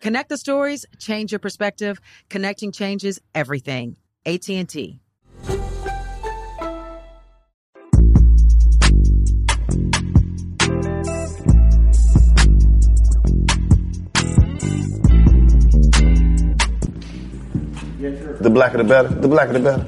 Connect the stories, change your perspective. Connecting changes everything. AT&T. The blacker the better. The blacker the better.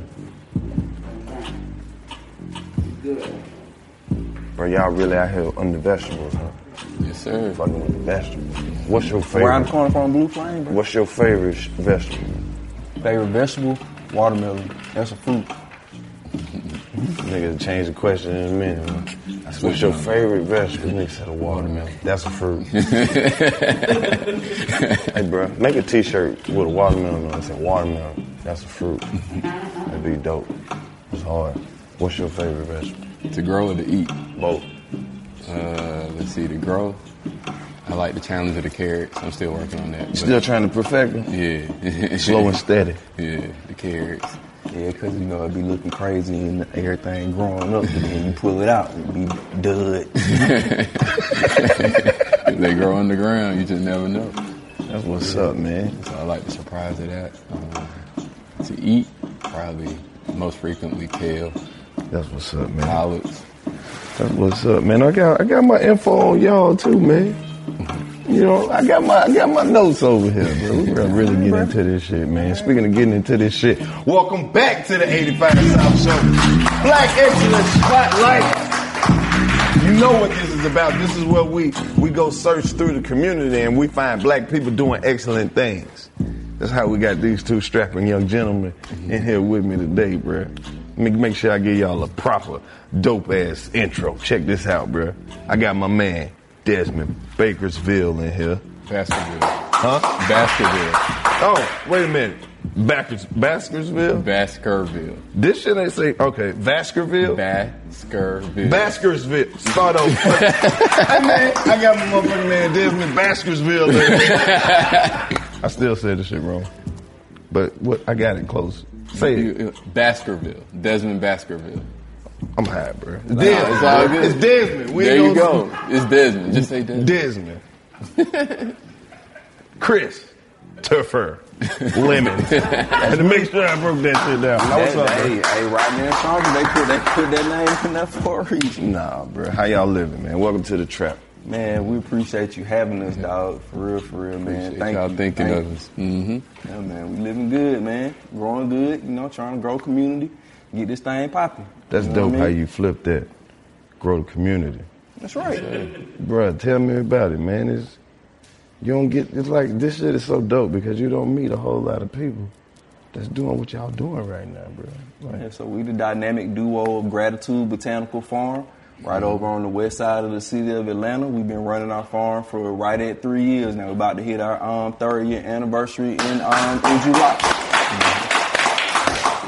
Bro, y'all really out here on the vegetables, huh? Yes, sir. Fucking with the vegetables. What's your favorite? Where I'm coming from, Blue Flame, bro. What's your favorite sh- vegetable? Favorite vegetable? Watermelon. That's a fruit. Nigga, change the question in a minute. man. What's your favorite vegetable? Nigga said a watermelon. That's a fruit. hey, bro, make a T-shirt with a watermelon on it. Say watermelon. That's a fruit. That'd be dope. It's hard. What's your favorite vegetable? To grow or to eat? Both. Uh, let's see, the growth. I like the challenge of the carrots. I'm still working on that. Still trying to perfect them? Yeah. Slow and steady. Yeah, the carrots. Yeah, because, you know, it'd be looking crazy and everything growing up, and then you pull it out, it'd be dud. they grow underground, you just never know. That's what's up, man. So I like the surprise of that. Um, to eat, probably most frequently kale. That's what's up, man. Olives. What's up, uh, man. I got I got my info on y'all too, man. You know, I got my I got my notes over here, bro. We gotta really get into this shit, man. Speaking of getting into this shit, welcome back to the 85 South Show. Black Excellence Spotlight. You know what this is about. This is where we we go search through the community and we find black people doing excellent things. That's how we got these two strapping young gentlemen in here with me today, bro. Let me make sure I give y'all a proper, dope ass intro. Check this out, bro. I got my man, Desmond Bakersville in here. Baskerville. Huh? Baskerville. Oh, wait a minute. Backers, Baskersville? Baskerville. This shit ain't say, okay, Baskerville? Baskerville. Baskersville. Start over. hey man, I got my motherfucking man Desmond here. I still said this shit wrong. But what I got it close. Say it. You- Baskerville. Desmond Baskerville. I'm high, bro. It's Nah, Desmond. it's all good. It's Desmond. We there you gonna- go. It's Desmond. Just say Desmond. Desmond. Chris. Tuffer. Lemon. and to make sure I broke that shit down. Now, what's up, hey, bro? hey, Rodney and Sandra, they put, they put that name in there for a reason. Nah, bro. How y'all living, man? Welcome to the trap. Man, we appreciate you having us, dog. For real, for real, man. Thank y'all you. thinking Thank of us. Mm-hmm. Yeah, man, we living good, man. Growing good, you know, trying to grow community, get this thing popping. That's You know dope what I how you flip that. Grow the community. That's right. Bruh, tell me about it, man. It's you don't get it's like this shit is so dope because you don't meet a whole lot of people that's doing what y'all doing right now, bro. Like, Yeah, so we the dynamic duo of Gratitude Botanical Farm, right over on the west side of the city of Atlanta. We've been running our farm for right at three years now. We're about to hit our um, third year anniversary in um, in July.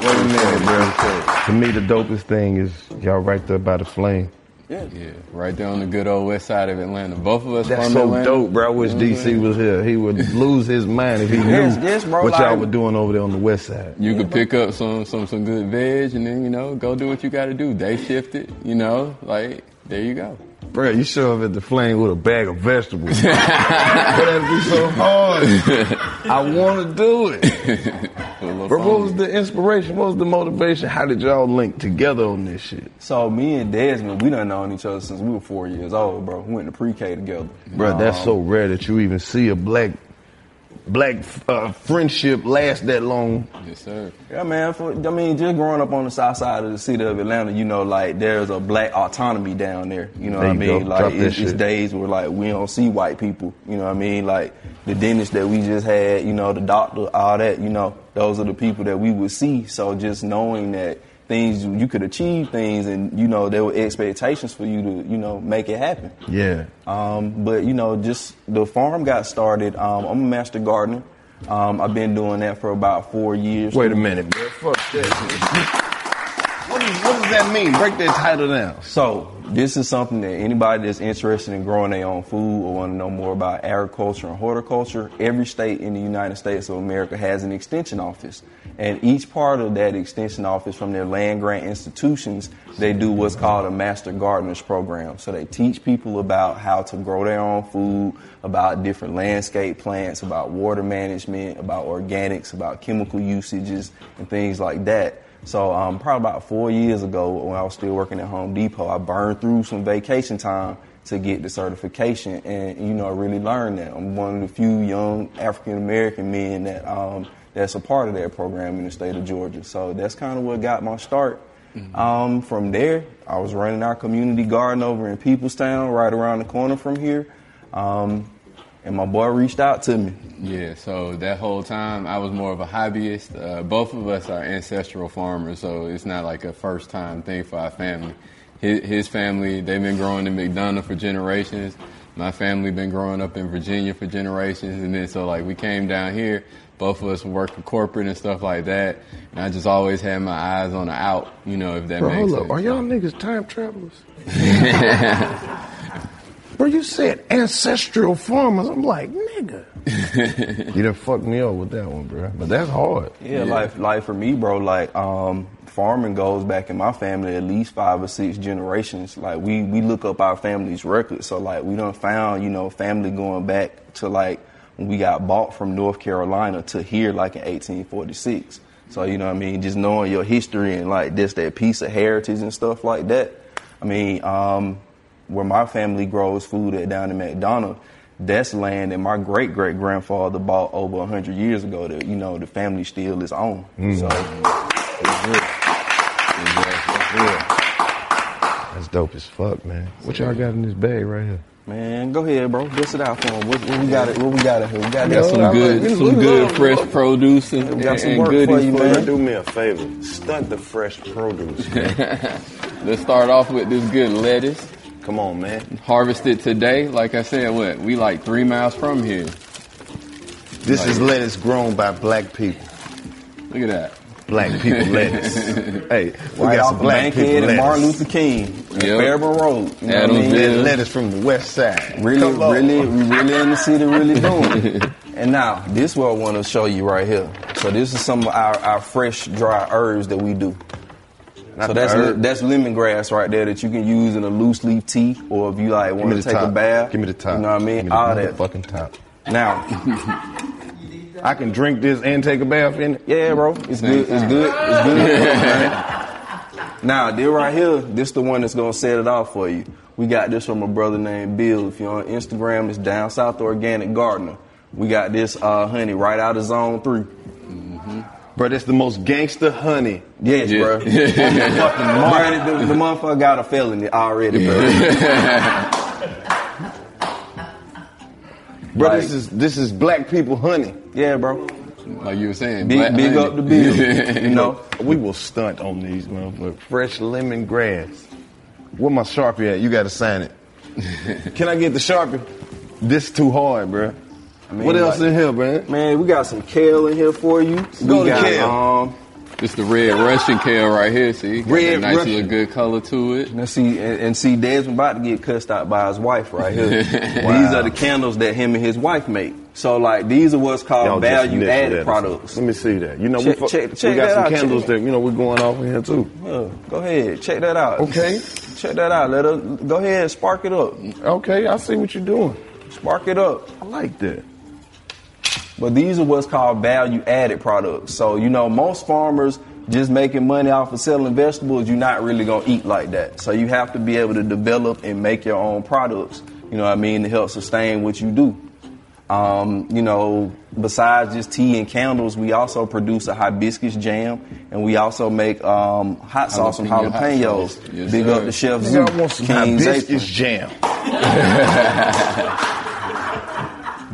Wait a minute, bro. To me, the dopest thing is y'all right there by the flame. Yeah. Yeah, right there on the good old west side of Atlanta. Both of us That's from so Atlanta. dope, bro. I wish You know DC was here. He would lose his mind if he knew Yes, yes, bro, what y'all like- were doing over there on the west side. You could pick up some some some good veg and then you know go do what you got to do. Day shift it, you know, like there you go. Bro, you show up at the flame with a bag of vegetables. That'd be so hard. I want to do it. Bro, what was the inspiration? What was the motivation? How did y'all link together on this shit? So me and Desmond, we done known each other since we were four years old, bro. We went to pre-K together. Bro, that's Um, so rare that you even see a black black uh, friendship last that long. Yes, sir. Yeah, man. For, I mean, just growing up on the south side of the city of Atlanta, you know, like there's a black autonomy down there. You know There what I mean? go. Like it's, it's days where like we don't see white people. You know what I mean? Like the dentist that we just had, you know, the doctor, all that. You know, those are the people that we would see. So just knowing that things you could achieve things, and you know there were expectations for you to, you know, make it happen. Yeah. Um, but you know, just the farm got started. Um, I'm a master gardener. Um, I've been doing that for about four years. Wait a minute, bro. Fuck that. What, is, what does that mean? Break that title down. So this is something that anybody that's interested in growing their own food or want to know more about agriculture and horticulture, every state in the United States of America has an extension office. And each part of that extension office from their land grant institutions, they do what's called a master gardeners program. So they teach people about how to grow their own food, about different landscape plants, about water management, about organics, about chemical usages and things like that. So um, probably about four years ago, when I was still working at Home Depot, I burned through some vacation time to get the certification, and you know, I really learned that. I'm one of the few young African American men that um, that's a part of that program in the state of Georgia. So that's kind of what got my start. Um, from there, I was running our community garden over in Peoplestown, right around the corner from here. Um, and my boy reached out to me. Yeah, so that whole time I was more of a hobbyist. Uh, both of us are ancestral farmers, so it's not like a first time thing for our family. His, his family, they've been growing in McDonough for generations. My family been growing up in Virginia for generations, and then so like we came down here. Both of us work with corporate and stuff like that, and I just always had my eyes on the out, you know, if that Bro, makes hold sense. up. Are y'all niggas time travelers? Bro, you said ancestral farmers. I'm like, nigga. you done fucked me up with that one, bro. But that's hard. Yeah, like like for me, bro, like um, farming goes back in my family at least five or six generations. Like we we look up our family's records, so like we done found you know family going back to like when we got bought from North Carolina to here like in 1846. So you know what I mean, just knowing your history and like just that piece of heritage and stuff like that. I mean, um, where my family grows food at down in McDonough, that's land that my great great grandfather bought over hundred years ago. That you know the family still is on. Mm. So it's real. It's real. That's dope as fuck, man. What y'all got in this bag right here? Man, go ahead, bro. Bust it out for him. What, what we got? It. What we got? It here. We got, Got some good, some good fresh produce and, We got and, some and work for goodies you, man. Do me a favor. Stunt the fresh produce, man. Let's start off with this good lettuce. Come on, man. Harvested today. Like I said, what we like three miles from here. This is lettuce grown by black people. Look at that. Black people lettuce. hey, we Right got some black people lettuce. Martin Luther King, and Yep. Fairburn Road. You know what I mean? Lettuce from the west side. Really, really, we really in the city, really doing. it. and now, this is what I want to show you right here. So this is some of our, our fresh, dry herbs that we do. Not so that's herb. le- that's lemongrass right there that you can use in a loose leaf tea, or if you like want me to take top. a bath. Give me the top. You know what I Give mean? me the All that. fucking top. Now, I can drink this and take a bath in it. yeah, bro, it's good. It's good. It's good. now, this right here, this the one that's gonna set it off for you. We got this from a brother named Bill. If you're on Instagram, it's Down South Organic Gardener. We got this uh, honey right out of Zone Three. Bro, that's the most gangster honey. Yes, Yeah. bro. bro the, the motherfucker got a felony already, bro. Bro, Like- this is this is black people honey. yeah, bro. Like you were saying, Big, big honey. up the bill. You know. We will stunt on these motherfuckers. Fresh lemon grass. Where my Sharpie at? You gotta sign it. Can I get the Sharpie? This too hard, bro. Mean, what else like- in here, man? Man, we got some kale in here for you. Go we to got, kale. Um, This the red Russian kale right here. See, got Red nice Russian. little good color to it. Now see, and, and see, Desmond about to get cussed out by his wife right here. These are the candles that him and his wife make. So like, these are what's called Y'all value initial added that. products. Let me see that. You know, Check- we, fu- check- we got that some out, candles it. that you know we're going off in here too. Uh, go ahead, check that out. Okay. check that out. Let her go ahead and spark it up. Okay, I see what you're doing. Spark it up. I like that. But these are what's called value added products. So, you know, most farmers just making money off of selling vegetables, you're not really gonna eat like that. So you have to be able to develop and make your own products, you know what I mean, to help sustain what you do. Um, you know, besides just tea and candles, we also produce a hibiscus jam and we also make um, hot sauce and Jalapeno hot jalapenos. sauce. Yes, Big sir. up the chef Nigga, Zoo. I want hibiscus Apron. jam.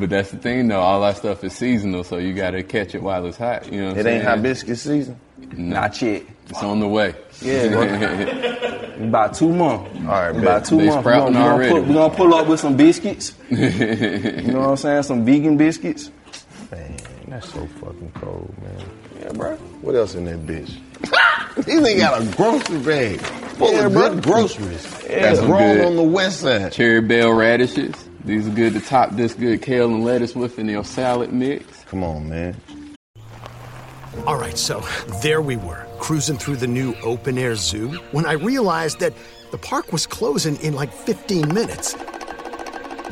But that's the thing, though. All that stuff is seasonal, so you gotta catch it while it's hot. You know what It I'm ain't saying? hibiscus season. Not yet. It's on the way. Yeah, about two months. All right, about two They months. We're sprouting gonna, we already. gonna, pull, we gonna pull up with some biscuits. you know what I'm saying? Some vegan biscuits. Man, that's so fucking cold, man. Yeah, bro. What else in that bitch? These ain't got a grocery bag full Yeah, of bro. good groceries. Yeah. That's Some grown on the west side. Cherry Belle radishes. These are good to top this good kale and lettuce with in your salad mix. Come on, man. All right, so there we were, cruising through the new open air zoo when I realized that the park was closing in like 15 minutes.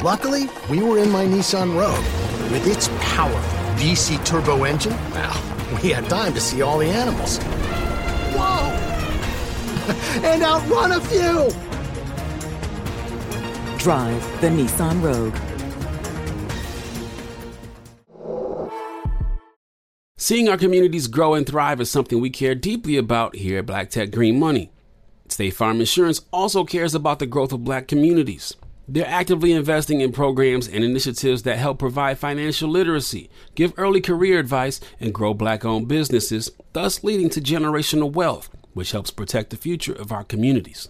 Luckily, we were in my Nissan Rogue. With its powerful VC turbo engine, well, we had time to see all the animals. Whoa! and outrun a few! Drive the Nissan Rogue. Seeing our communities grow and thrive is something we care deeply about here at Black Tech Green Money. State Farm Insurance also cares about the growth of black communities. They're actively investing in programs and initiatives that help provide financial literacy, give early career advice, and grow black owned businesses, thus leading to generational wealth, which helps protect the future of our communities.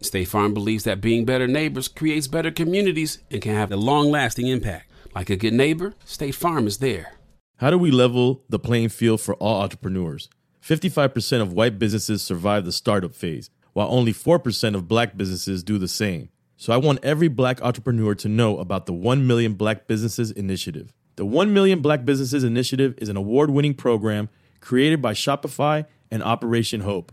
State Farm believes that being better neighbors creates better communities and can have a long lasting impact. Like a good neighbor, State Farm is there. How do we level the playing field for all entrepreneurs? 55% of white businesses survive the startup phase, while only 4% of black businesses do the same. So I want every black entrepreneur to know about the 1 Million Black Businesses Initiative. The 1 Million Black Businesses Initiative is an award winning program created by Shopify and Operation Hope.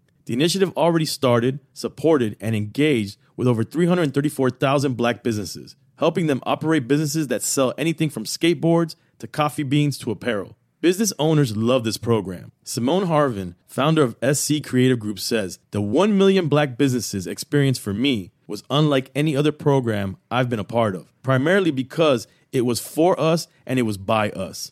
The initiative already started, supported, and engaged with over 334,000 black businesses, helping them operate businesses that sell anything from skateboards to coffee beans to apparel. Business owners love this program. Simone Harvin, founder of SC Creative Group, says the 1 million black businesses experience for me was unlike any other program I've been a part of, primarily because it was for us and it was by us.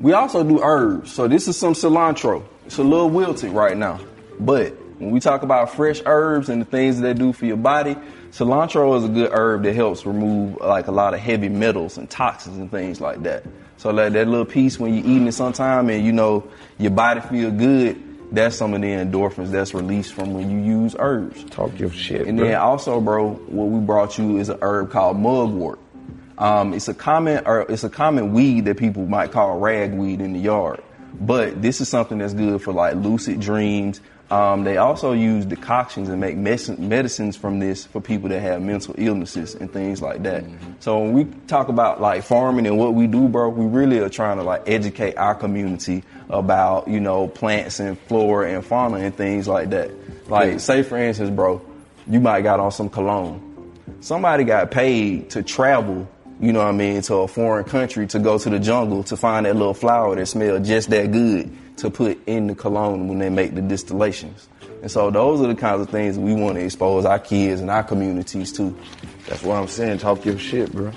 we also do herbs. So this is some cilantro. It's a little wilted right now. But when we talk about fresh herbs and the things that they do for your body, cilantro is a good herb that helps remove like a lot of heavy metals and toxins and things like that. So like that little piece when you're eating it sometime and you know your body feel good, that's some of the endorphins that's released from when you use herbs. Talk your shit, And bro. then also, bro, what we brought you is a herb called mugwort. Um, it's a common, or it's a common weed that people might call ragweed in the yard. But this is something that's good for like lucid dreams. Um, they also use decoctions and make medicine, medicines from this for people that have mental illnesses and things like that. So when we talk about like farming and what we do, bro, we really are trying to like educate our community about you know plants and flora and fauna and things like that. Like say for instance, bro, you might got on some cologne somebody got paid to travel, you know what I mean, to a foreign country to go to the jungle to find that little flower that smelled just that good to put in the cologne when they make the distillations. And so those are the kinds of things we want to expose our kids and our communities to. That's what I'm saying. Talk your shit, bro.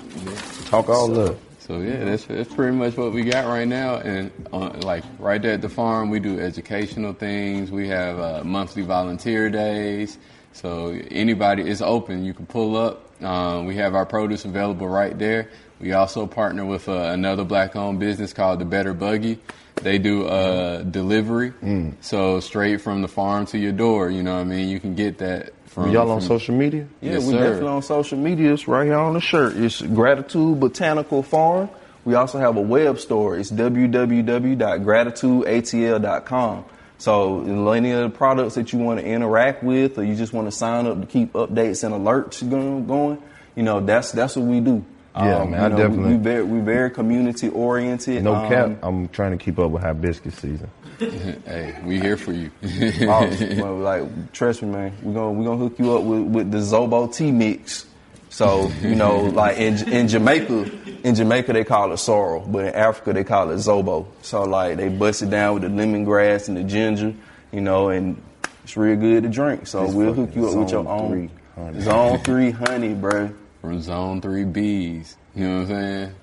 Talk all up. So yeah, that's that's pretty much what we got right now. And uh, like right there at the farm, we do educational things. We have uh, monthly volunteer days. So anybody is open. You can pull up. Um, we have our produce available right there. We also partner with uh, another black-owned business called the Better Buggy. They do uh, delivery, Mm. so straight from the farm to your door. You know what I mean? You can get that from Y'all on from- social media? Yeah, Yes, we sir. definitely on social media. It's right here on the shirt. It's Gratitude Botanical Farm. We also have a web store. It's www.gratitudeatl.com. So any of the products that you want to interact with, or you just want to sign up to keep updates and alerts going, going you know, that's that's what we do. Yeah, man, I you know, definitely- We, we very we very community oriented. No Um, cap. I'm trying to keep up with hibiscus season. hey, we here for you. Oh, well, like, trust me, man. We're gonna we gonna hook you up with, with the Zobo tea mix. So you know, like in in Jamaica, in Jamaica they call it sorrel, but in Africa they call it Zobo. So like they bust it down with the lemongrass and the ginger, you know, and it's real good to drink. So It's we'll hook you up with your own honey. Zone Three honey, bro. From Zone Three Bees. You know what I'm saying?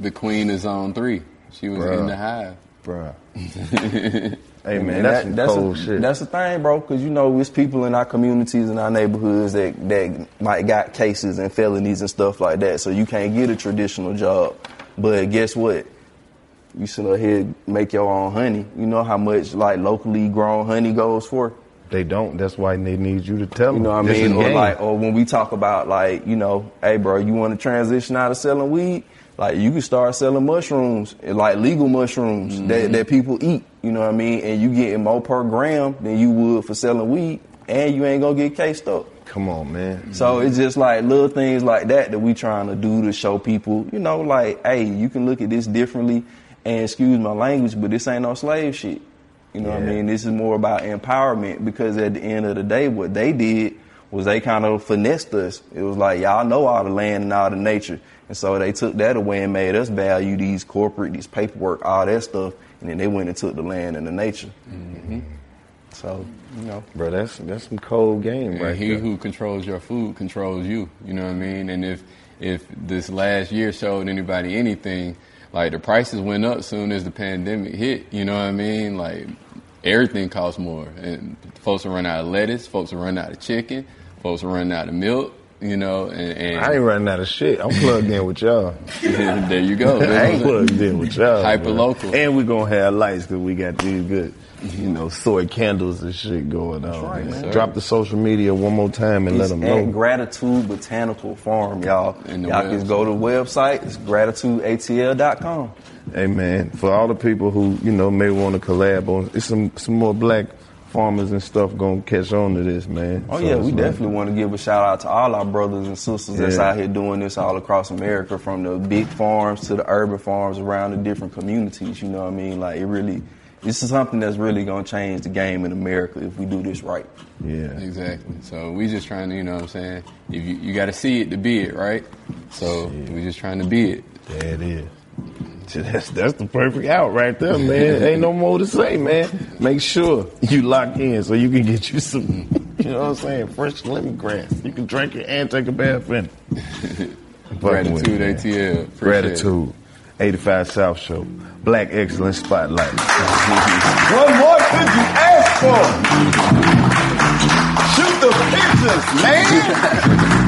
The queen is Zone Three. She was Bruh. in the hive. Bruh. Hey man, that's some that's cold a, shit. That's the thing, bro, because you know it's people in our communities and our neighborhoods that that might got cases and felonies and stuff like that. So you can't get a traditional job. But guess what? You sit up here make your own honey. You know how much like locally grown honey goes for? They don't. That's why they need you to tell them. You know what I mean? Or game. like, or when we talk about like, you know, hey, bro, you want to transition out of selling weed? Like, you can start selling mushrooms, like legal mushrooms Mm-hmm. that, that people eat. You know what I mean? And you getting more per gram than you would for selling weed, and you ain't gonna get cased up. Come on, man. So it's just like little things like that that we trying to do to show people, you know, like, hey, you can look at this differently. And excuse my language, but this ain't no slave shit. You know what I mean? This is more about empowerment because at the end of the day, what they did was they kind of finessed us. It was like, y'all know all the land and all the nature. And so they took that away and made us value these corporate, these paperwork, all that stuff. And then they went and took the land and the nature. Mm-hmm. So, you know. Bro, that's that's some cold game And right he there. who controls your food controls you. You know what I mean? And if if this last year showed anybody anything, like the prices went up soon as the pandemic hit. You know what I mean? Like everything costs more, and folks are running out of lettuce, folks are running out of chicken, folks are running out of milk. You know, and, and I ain't running out of shit. I'm plugged in with y'all. there you go. I ain't what I'm plugged in with y'all. Hyper local. And we gonna have lights because we got these good, you know, soy candles and shit going on. right, man. man. Drop the social media one more time and let It's them at know. Gratitude Botanical Farm, y'all. And Y'all can go to the website. It's gratitudeatl.com. Hey man, for all the people who you know may want to collab on, it's some some more black farmers and stuff gonna catch on to this, man. Oh So yeah, it's we like- definitely want to give a shout out to all our brothers and sisters that's Yeah. out here doing this all across America, from the big farms to the urban farms around the different communities. You know what I mean? Like it really, this is something that's really gonna change the game in America if we do this right. Yeah. Exactly. So we just trying to, you know what I'm saying? If you, you got to see it to be it, right? So we just trying to be it. There it is. That's, that's the perfect out right there, man. Ain't no more to say, man. Make sure you lock in so you can get you some, you know what I'm saying, fresh lemongrass. You can drink it and take a bath in it. Gratitude it. ATL. Appreciate it. Gratitude. 85 South Show. Black Excellence Spotlight. What more could you ask for? Shoot the pictures, man.